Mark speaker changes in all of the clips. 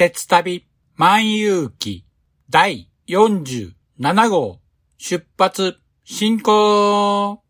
Speaker 1: 鉄旅万有記第47号出発進行。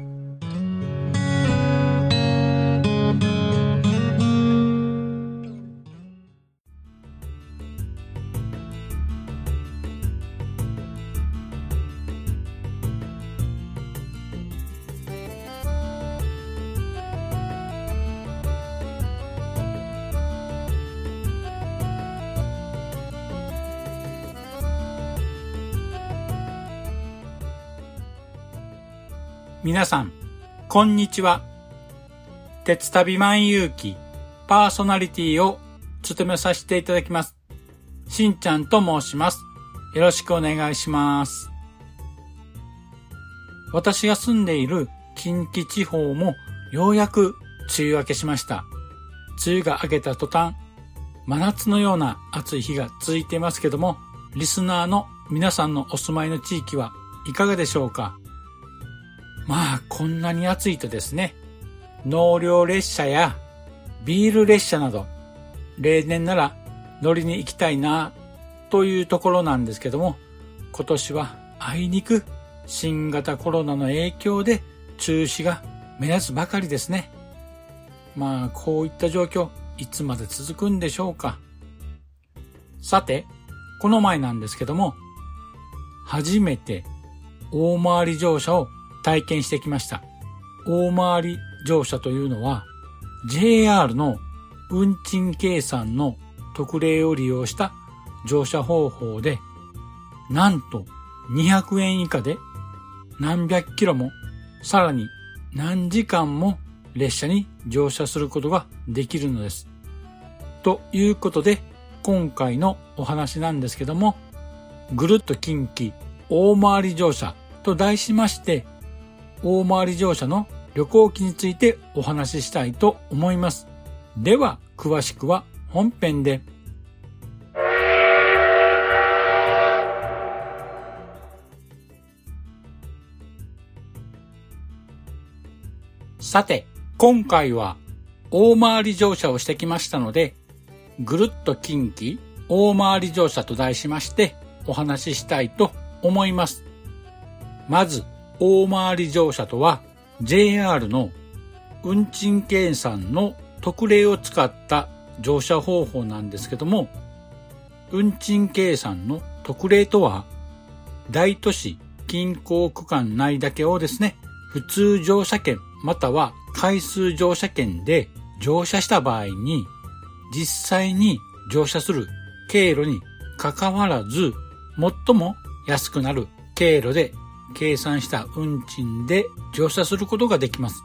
Speaker 1: 皆さん、こんにちは。鉄旅万有記パーソナリティを務めさせていただきます。しんちゃんと申します。よろしくお願いします。私が住んでいる近畿地方もようやく梅雨明けしました。梅雨が明けた途端、真夏のような暑い日が続いていますけども、リスナーの皆さんのお住まいの地域はいかがでしょうか？まあ、こんなに暑いとですね、納涼列車やビール列車など、例年なら乗りに行きたいな、というところなんですけども、今年はあいにく新型コロナの影響で中止が目立つばかりですね。まあ、こういった状況、いつまで続くんでしょうか。さて、この前なんですけども、初めて大回り乗車を体験してきました。大回り乗車というのは JR の運賃計算の特例を利用した乗車方法でなんと200円以下で何百キロもさらに何時間も列車に乗車することができるのです。ということで今回のお話なんですけどもぐるっと近畿大回り乗車と題しまして大回り乗車の旅行記についてお話ししたいと思います。では、詳しくは本編で。さて、今回は大回り乗車をしてきましたので、ぐるっと近畿大回り乗車と題しましてお話ししたいと思います。まず、大回り乗車とは JR の運賃計算の特例を使った乗車方法なんですけども、運賃計算の特例とは、大都市近郊区間内だけをですね、普通乗車券または回数乗車券で乗車した場合に、実際に乗車する経路に関わらず、最も安くなる経路で計算した運賃で乗車することができます。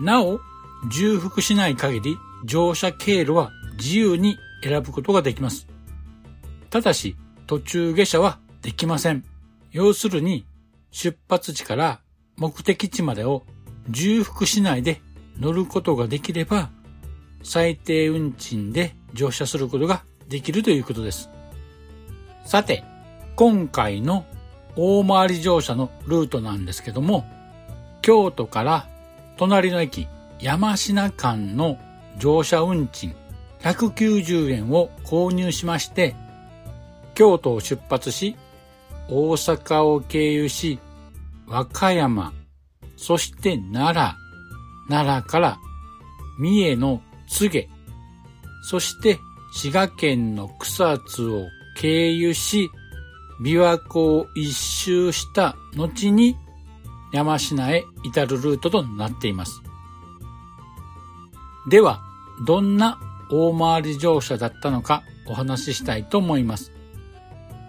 Speaker 1: なお、重複しない限り乗車経路は自由に選ぶことができます。ただし、途中下車はできません。要するに、出発地から目的地までを重複しないで乗ることができれば、最低運賃で乗車することができるということです。さて、今回の大回り乗車のルートなんですけども、京都から隣の駅山科間の乗車運賃190円を購入しまして、京都を出発し、大阪を経由し、和歌山、そして奈良、奈良から三重の津下、そして滋賀県の草津を経由し、琵琶湖を一周した後に山科へ至るルートとなっています。では、どんな大回り乗車だったのかお話ししたいと思います。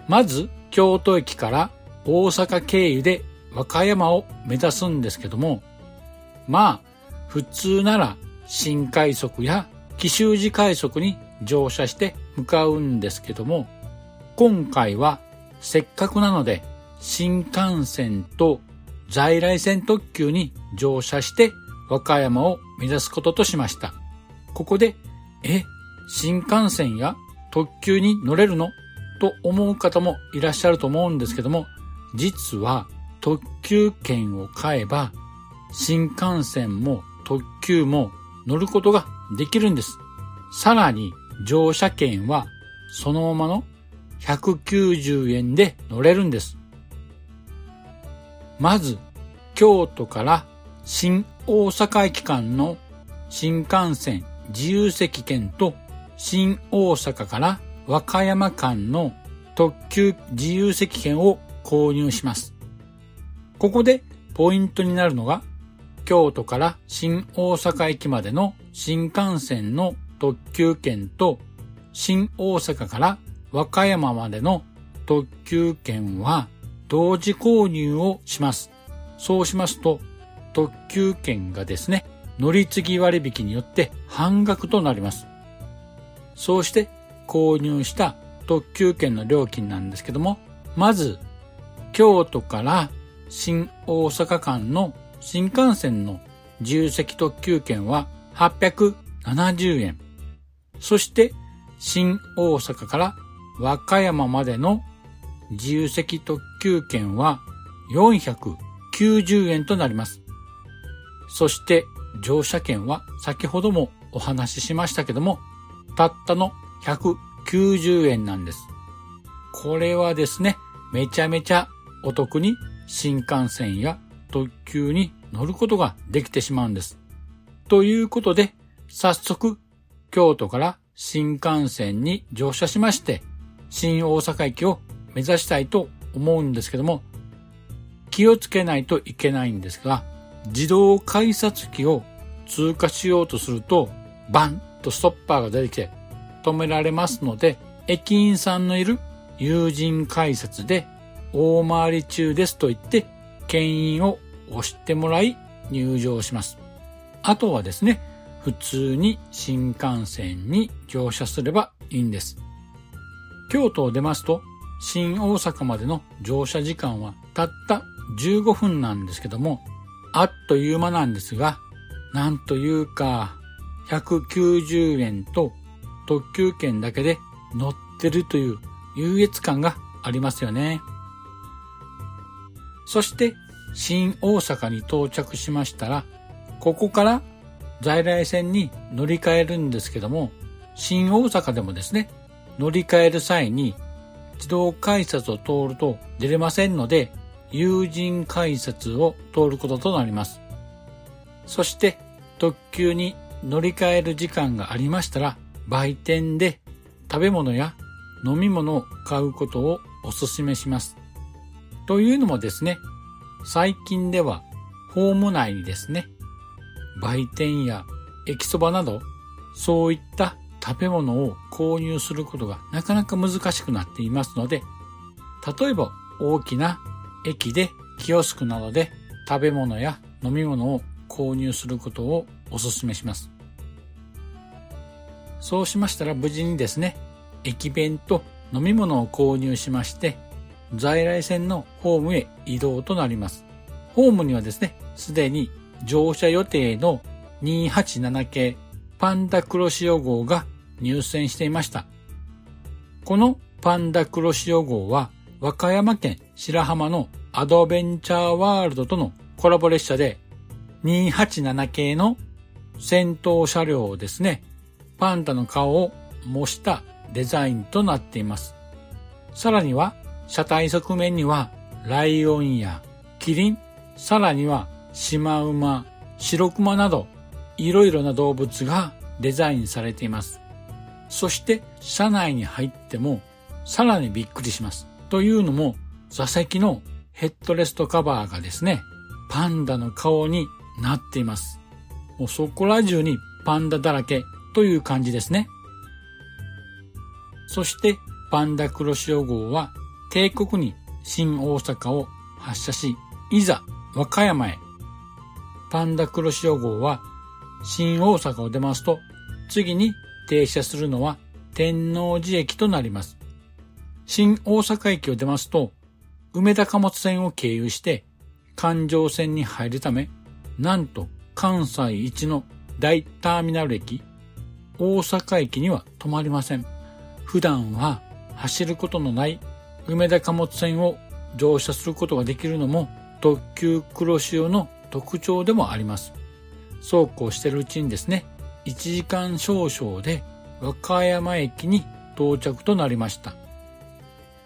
Speaker 1: まず、京都駅から大阪経由で和歌山を目指すんですけども、まあ、普通なら新快速や紀州寺快速に乗車して向かうんですけども、今回はせっかくなので新幹線と在来線特急に乗車して和歌山を目指すこととしました。ここで、え、新幹線や特急に乗れるの？と思う方もいらっしゃると思うんですけども、実は特急券を買えば新幹線も特急も乗ることができるんです。さらに乗車券はそのままの190円で乗れるんです。まず、京都から新大阪駅間の新幹線自由席券と新大阪から和歌山間の特急自由席券を購入します。ここでポイントになるのが京都から新大阪駅までの新幹線の特急券と新大阪から和歌山までの特急券は同時購入をします。そうしますと特急券がですね、乗り継ぎ割引によって半額となります。そうして購入した特急券の料金なんですけども、まず京都から新大阪間の新幹線の自由席特急券は870円。そして新大阪から和歌山までの自由席特急券は490円となります。そして乗車券は先ほどもお話ししましたけども、たったの190円なんです。これはですね、めちゃめちゃお得に新幹線や特急に乗ることができてしまうんです。ということで、早速、京都から新幹線に乗車しまして、新大阪駅を目指したいと思うんですけども、気をつけないといけないんですが、自動改札機を通過しようとすると、バンとストッパーが出てきて止められますので、駅員さんのいる友人改札で大回り中ですと言って、牽引を押してもらい入場します。あとはですね、普通に新幹線に乗車すればいいんです。京都を出ますと、新大阪までの乗車時間はたった15分なんですけども、あっという間なんですが、なんというか、190円と特急券だけで乗ってるという優越感がありますよね。そして新大阪に到着しましたら、ここから在来線に乗り換えるんですけども、新大阪でもですね、乗り換える際に自動改札を通ると出れませんので、友人改札を通ることとなります。そして特急に乗り換える時間がありましたら、売店で食べ物や飲み物を買うことをお勧めします。というのもですね、最近ではホーム内にですね、売店や駅そばなど、そういった食べ物を購入することがなかなか難しくなっていますので、例えば大きな駅でキオスクなどで食べ物や飲み物を購入することをお勧めします。そうしましたら無事にですね、駅弁と飲み物を購入しまして、在来線のホームへ移動となります。ホームにはですね、すでに乗車予定の287系パンダクロシオ号が入線していました。このパンダクロシオ号は和歌山県白浜のアドベンチャーワールドとのコラボ列車で287系の先頭車両ですね、パンダの顔を模したデザインとなっています。さらには車体側面にはライオンやキリン、さらにはシマウマ、白クマなどいろいろな動物がデザインされています。そして車内に入ってもさらにびっくりします。というのも座席のヘッドレストカバーがですね、パンダの顔になっています。もうそこら中にパンダだらけという感じですね。そしてパンダクロシオ号は帝国に新大阪を発射し、いざ和歌山へ。パンダクロシオ号は新大阪を出ますと、次に停車するのは天王寺駅となります。新大阪駅を出ますと、梅田貨物線を経由して環状線に入るため、なんと関西一の大ターミナル駅、大阪駅には止まりません。普段は走ることのない梅田貨物線を乗車することができるのも特急黒潮の特徴でもあります。そうこうしてるうちにですね、1時間少々で和歌山駅に到着となりました。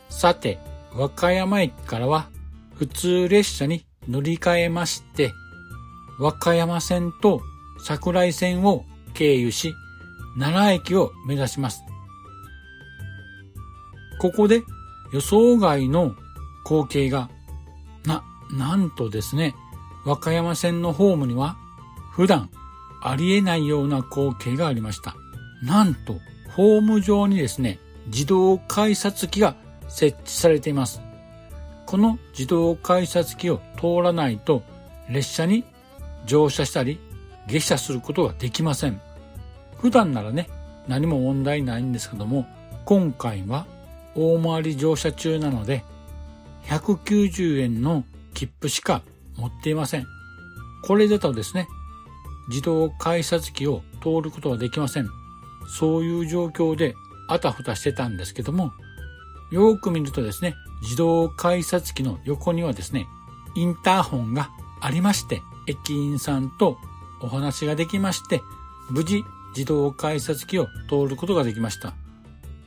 Speaker 1: さて、和歌山駅からは普通列車に乗り換えまして、和歌山線と桜井線を経由し、奈良駅を目指します。ここで予想外の光景が、な、なんとですね、和歌山線のホームには普段ありえないような光景がありました。なんと、ホーム上にですね、自動改札機が設置されています。この自動改札機を通らないと列車に乗車したり下車することができません。普段ならね、何も問題ないんですけども、今回は大回り乗車中なので、190円の切符しか持っていません。これだとですね、自動改札機を通ることができません。そういう状況であたふたしてたんですけども、よく見るとですね、自動改札機の横にはですね、インターホンがありまして、駅員さんとお話ができまして、無事自動改札機を通ることができました。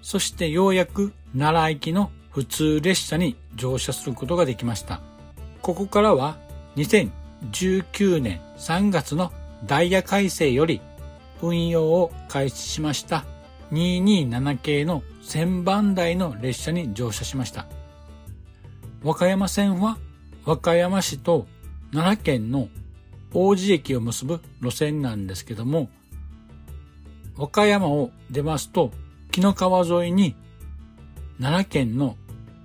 Speaker 1: そしてようやく奈良行きの普通列車に乗車することができました。ここからは2019年3月のダイヤ改正より運用を開始しました227系の1000番台の列車に乗車しました。和歌山線は和歌山市と奈良県の王子駅を結ぶ路線なんですけども、和歌山を出ますと、紀の川沿いに奈良県の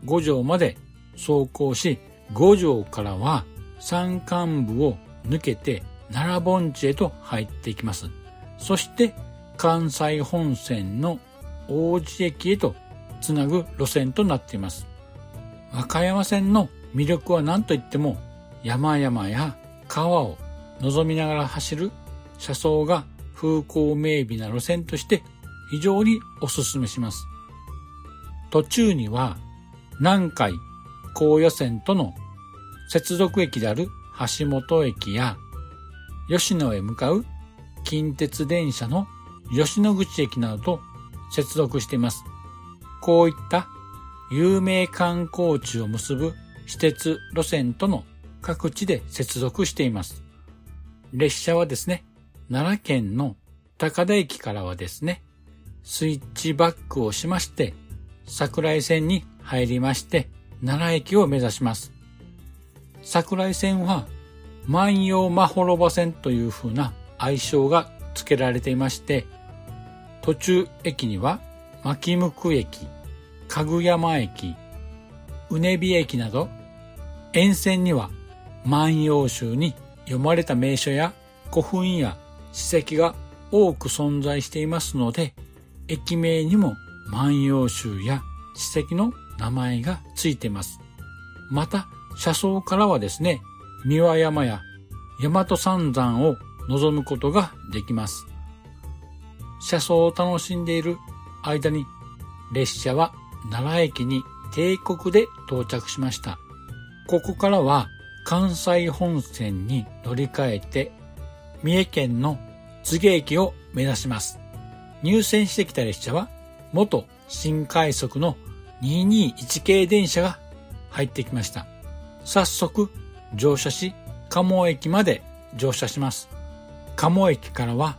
Speaker 1: 五条まで走行し、五条からは山間部を抜けて奈良盆地へと入っていきます。そして関西本線の王子駅へとつなぐ路線となっています。和歌山線の魅力は何といっても山々や川を望みながら走る車窓が風光明媚な路線として非常にお勧めします。途中には南海高野線との接続駅である橋本駅や吉野へ向かう近鉄電車の吉野口駅などと接続しています。こういった有名観光地を結ぶ私鉄路線との各地で接続しています。列車はですね、奈良県の高田駅からはですね、スイッチバックをしまして、桜井線に入りまして、奈良駅を目指します。桜井線は万葉まほろば線という風な愛称が付けられていまして、途中駅には牧向駅、かぐ山駅、うねび駅など、沿線には万葉集に読まれた名所や古墳や史跡が多く存在していますので、駅名にも万葉集や史跡の名前がついています。また、車窓からはですね、三輪山や大和三山を望むことができます。車窓を楽しんでいる間に列車は奈良駅に帝国で到着しました。ここからは関西本線に乗り換えて三重県の津芸駅を目指します。入線してきた列車は元新快速の221系電車が入ってきました。早速乗車し、鴨駅まで乗車します。鴨駅からは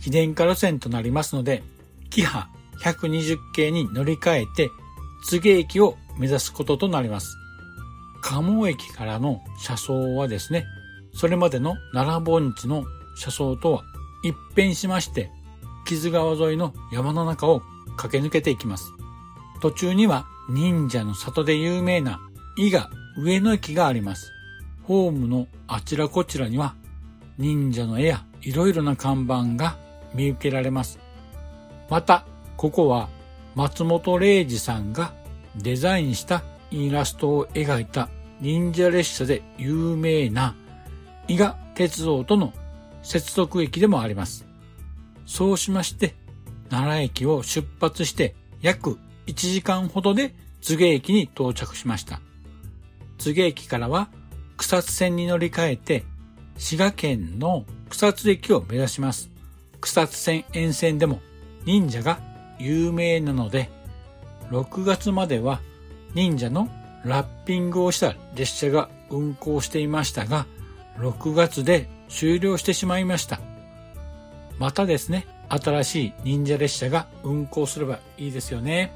Speaker 1: 非電化路線となりますので、キハ120系に乗り換えて、津芸駅を目指すこととなります。鴨駅からの車窓はですね、それまでの奈良盆地の車窓とは一変しまして、木津川沿いの山の中を駆け抜けていきます。途中には忍者の里で有名な伊賀上野駅があります。ホームのあちらこちらには忍者の絵やいろいろな看板が見受けられます。また、ここは松本零士さんがデザインしたイラストを描いた忍者列車で有名な伊賀鉄道との接続駅でもあります。そうしまして、奈良駅を出発して約1時間ほどで津芸駅に到着しました。津芸駅からは草津線に乗り換えて滋賀県の草津駅を目指します。草津線沿線でも忍者が有名なので、6月までは忍者のラッピングをした列車が運行していましたが、6月で終了してしまいました。またですね、新しい忍者列車が運行すればいいですよね。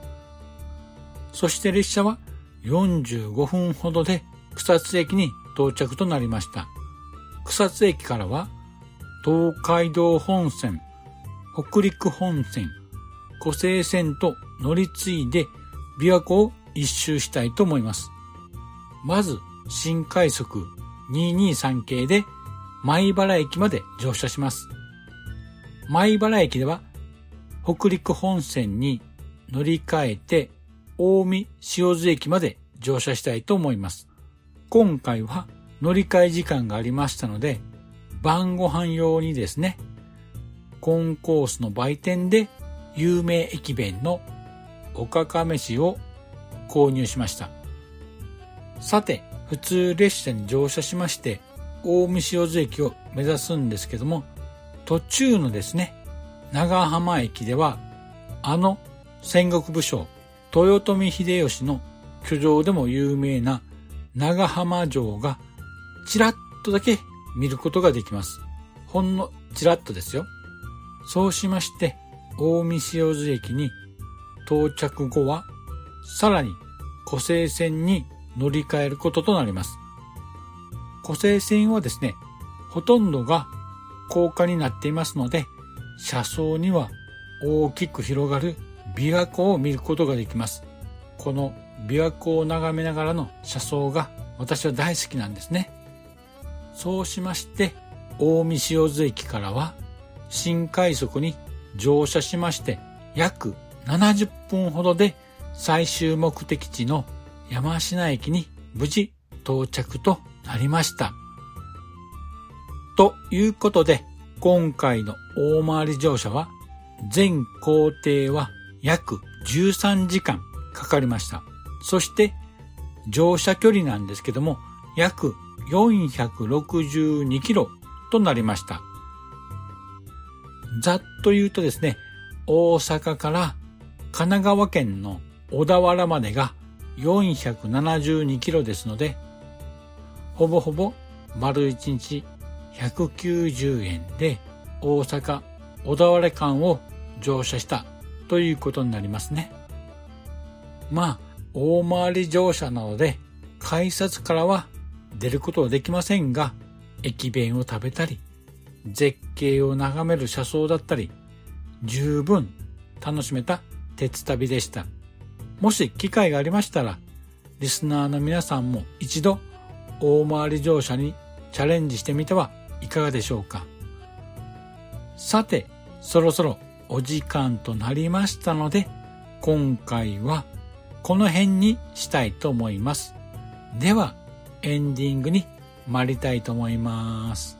Speaker 1: そして列車は45分ほどで草津駅に到着となりました。草津駅からは東海道本線、北陸本線、湖西線と乗り継いで琵琶湖を一周したいと思います。まず、新快速223系で米原駅まで乗車します。米原駅では北陸本線に乗り換えて大見塩津駅まで乗車したいと思います。今回は乗り換え時間がありましたので、晩ご飯用にですね、コンコースの売店で有名駅弁のおかか飯を購入しました。さて、普通列車に乗車しまして、大見塩津駅を目指すんですけども、途中のですね、長浜駅では、あの戦国武将、豊臣秀吉の居城でも有名な長浜城がちらっとだけ見ることができます。ほんのちらっとですよ。そうしまして、大見塩津駅に到着後は、さらに湖西線に乗り換えることとなります。湖西線はですね、ほとんどが高架になっていますので、車窓には大きく広がる琵琶湖を見ることができます。この琵琶湖を眺めながらの車窓が私は大好きなんですね。そうしまして、大見塩津駅からは新快速に乗車しまして、約70分ほどで最終目的地の山科駅に無事到着となりました。ということで、今回の大回り乗車は全行程は約13時間かかりました。そして乗車距離なんですけども約462キロとなりました。ざっと言うとですね、大阪から神奈川県の小田原までが472キロですので、ほぼほぼ丸1日190円で大阪小田原間を乗車したということになりますね。まあ、大回り乗車なので改札からは出ることはできませんが、駅弁を食べたり、絶景を眺める車窓だったり、十分楽しめた鉄旅でした。もし機会がありましたら、リスナーの皆さんも一度大回り乗車にチャレンジしてみてはいかがでしょうか。さて、そろそろお時間となりましたので、今回はこの辺にしたいと思います。では、エンディングに参りたいと思います。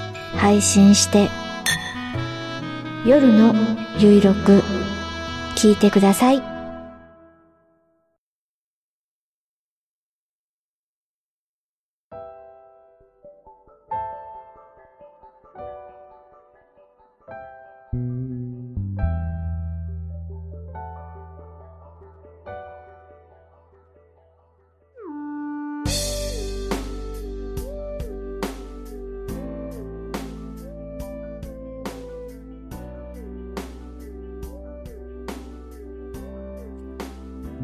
Speaker 2: 配信して夜のゆいろく聞いてください。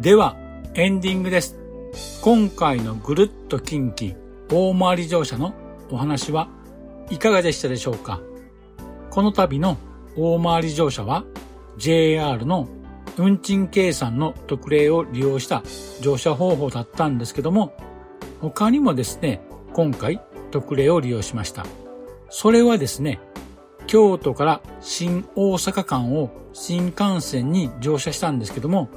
Speaker 1: では、エンディングです。今回のぐるっと近畿大回り乗車のお話はいかがでしたでしょうか？この度の大回り乗車は JR の運賃計算の特例を利用した乗車方法だったんですけども、他にもですね、今回特例を利用しました。それはですね、京都から新大阪間を新幹線に乗車したんですけども、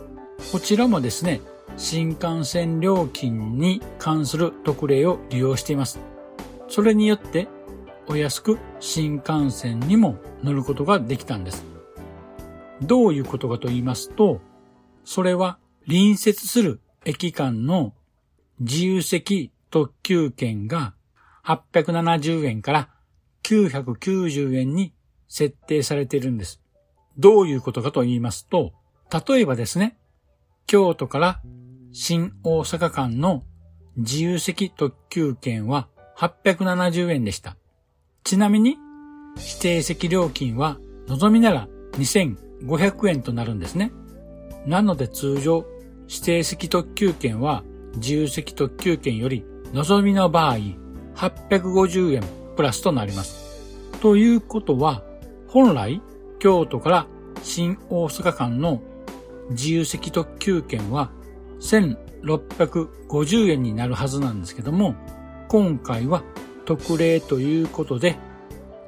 Speaker 1: こちらもですね、新幹線料金に関する特例を利用しています。それによってお安く新幹線にも乗ることができたんです。どういうことかと言いますと、それは隣接する駅間の自由席特急券が870円から990円に設定されているんです。どういうことかと言いますと、例えばですね、京都から新大阪間の自由席特急券は870円でした。ちなみに指定席料金は望みなら2500円となるんですね。なので通常指定席特急券は自由席特急券より望みの場合850円プラスとなります。ということは本来京都から新大阪間の自由席特急券は1650円になるはずなんですけども、今回は特例ということで、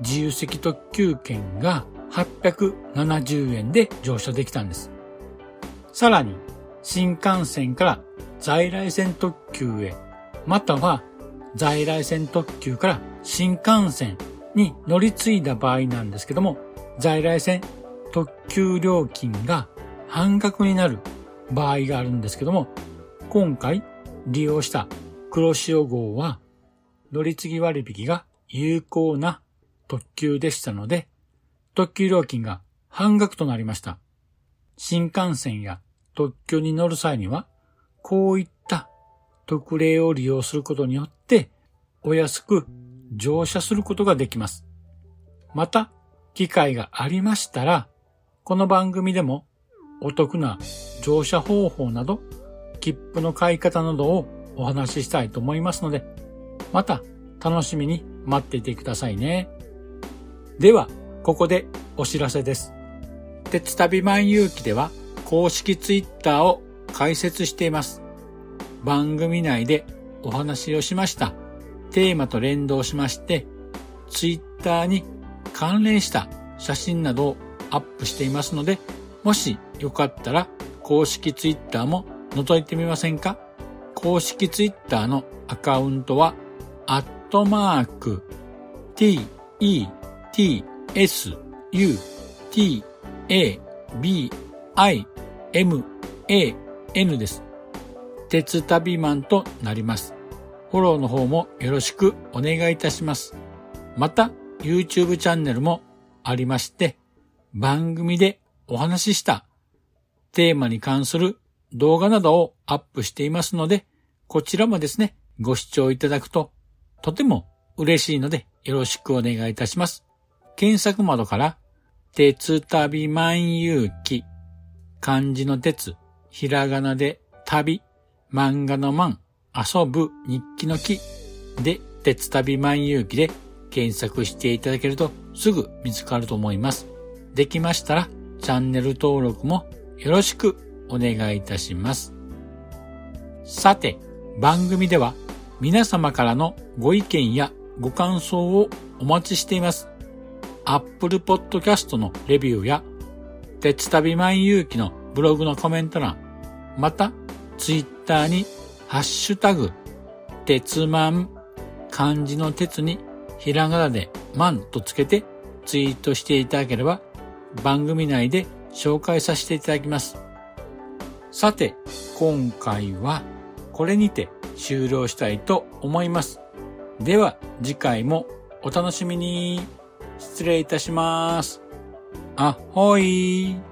Speaker 1: 自由席特急券が870円で乗車できたんです。さらに、新幹線から在来線特急へ、または在来線特急から新幹線に乗り継いだ場合なんですけども、在来線特急料金が半額になる場合があるんですけども、今回利用した黒潮号は乗り継ぎ割引が有効な特急でしたので、特急料金が半額となりました。新幹線や特急に乗る際には、こういった特例を利用することによって、お安く乗車することができます。また、機会がありましたら、この番組でもお得な乗車方法など、切符の買い方などをお話ししたいと思いますので、また楽しみに待っていてくださいね。では、ここでお知らせです。鉄旅万有記では公式ツイッターを開設しています。番組内でお話をしましたテーマと連動しまして、ツイッターに関連した写真などをアップしていますので、もしよかったら公式ツイッターも覗いてみませんか？公式ツイッターのアカウントは、アットマーク、t, e, t, s, u, t, a, b, i, man です。鉄旅マンとなります。フォローの方もよろしくお願いいたします。また、YouTube チャンネルもありまして、番組でお話ししたテーマに関する動画などをアップしていますので、こちらもですね、ご視聴いただくととても嬉しいのでよろしくお願いいたします。検索窓から、鉄旅万有記、漢字の鉄、ひらがなで旅、漫画の漫、遊ぶ、日記の記で、鉄旅万有記で検索していただけるとすぐ見つかると思います。できましたら、チャンネル登録もよろしくお願いいたします。さて、番組では皆様からのご意見やご感想をお待ちしています。Apple Podcast のレビューや、鉄旅万有記のブログのコメント欄、また、Twitter に、ハッシュタグ、鉄万、漢字の鉄に、ひらがなで万とつけてツイートしていただければ、番組内で紹介させていただきます。さて、今回はこれにて終了したいと思います。では次回もお楽しみに。失礼いたします。あほい。